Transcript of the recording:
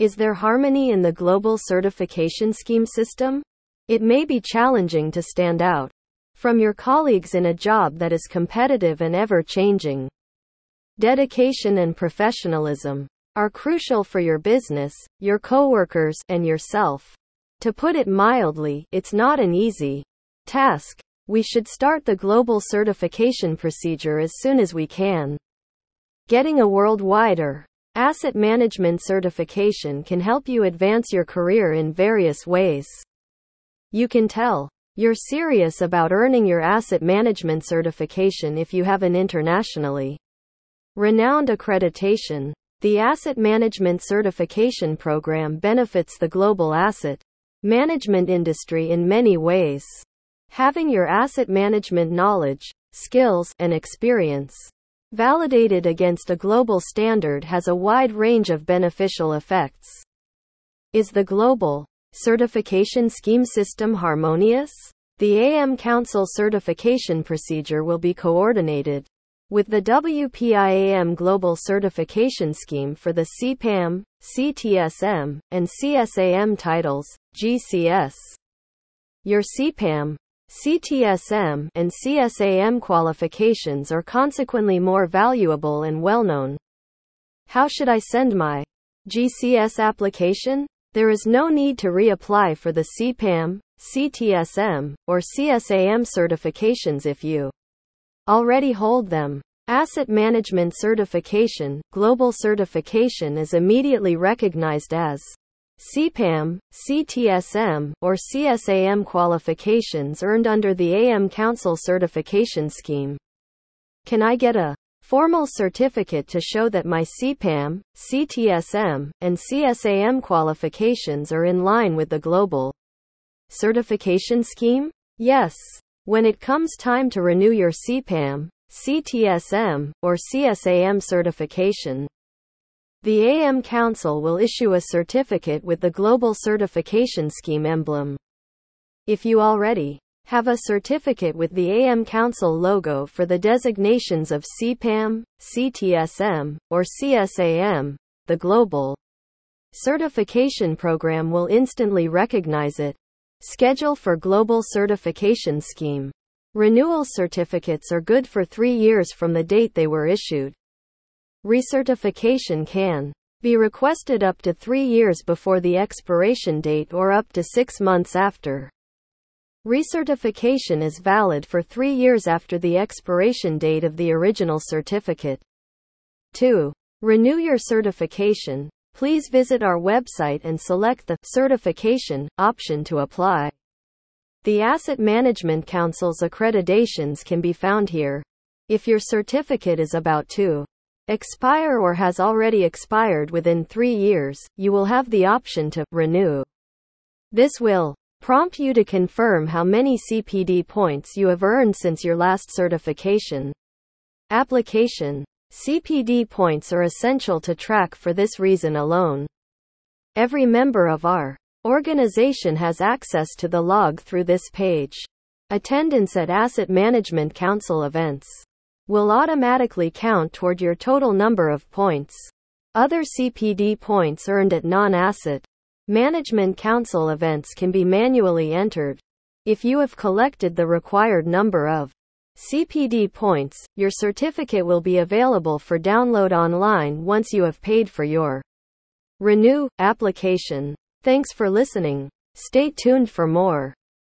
Is there harmony in the global certification scheme system? It may be challenging to stand out from your colleagues in a job that is competitive and ever changing. Dedication and professionalism are crucial for your business, your coworkers, and yourself. To put it mildly, it's not an easy task. We should start the global certification procedure as soon as we can. Getting a worldwide or asset management certification can help you advance your career in various ways. You can tell you're serious about earning your asset management certification if you have an internationally renowned accreditation. The Asset Management Certification Program benefits the global asset management industry in many ways. Having your asset management knowledge, skills, and experience validated against a global standard has a wide range of beneficial effects. Is the global certification scheme system harmonious? The AM Council certification procedure will be coordinated with the WPIAM Global Certification Scheme for the CPAM, CTSM, and CSAM titles, GCS. Your CPAM, CTSM, and CSAM qualifications are consequently more valuable and well known. How should I send my GCS application? There is no need to reapply for the CPAM, CTSM, or CSAM certifications if you already hold them. Asset Management Certification, Global Certification is immediately recognized as CPAM, CTSM, or CSAM qualifications earned under the AM Council certification scheme. Can I get a formal certificate to show that my CPAM, CTSM, and CSAM qualifications are in line with the global certification scheme? Yes. When it comes time to renew your CPAM, CTSM, or CSAM certification, the AM Council will issue a certificate with the Global Certification Scheme emblem. If you already have a certificate with the AM Council logo for the designations of CPAM, CTSM, or CSAM, the Global Certification Program will instantly recognize it. Schedule for Global Certification Scheme. Renewal certificates are good for three years from the date they were issued. Recertification can be requested up to three years before the expiration date or up to six months after. Recertification is valid for three years after the expiration date of the original certificate. 2. Renew your certification. Please visit our website and select the certification option to apply. The Asset Management Council's accreditations can be found here. If your certificate is about to expire or has already expired within three years, you will have the option to renew. This will prompt you to confirm how many CPD points you have earned since your last certification. Application CPD points are essential to track for this reason alone. Every member of our organization has access to the log through this page. Attendance at Asset Management Council events will automatically count toward your total number of points. Other CPD points earned at non asset management council events can be manually entered. If you have collected the required number of CPD points, your certificate will be available for download online once you have paid for your Renew application. Thanks for listening. Stay tuned for more.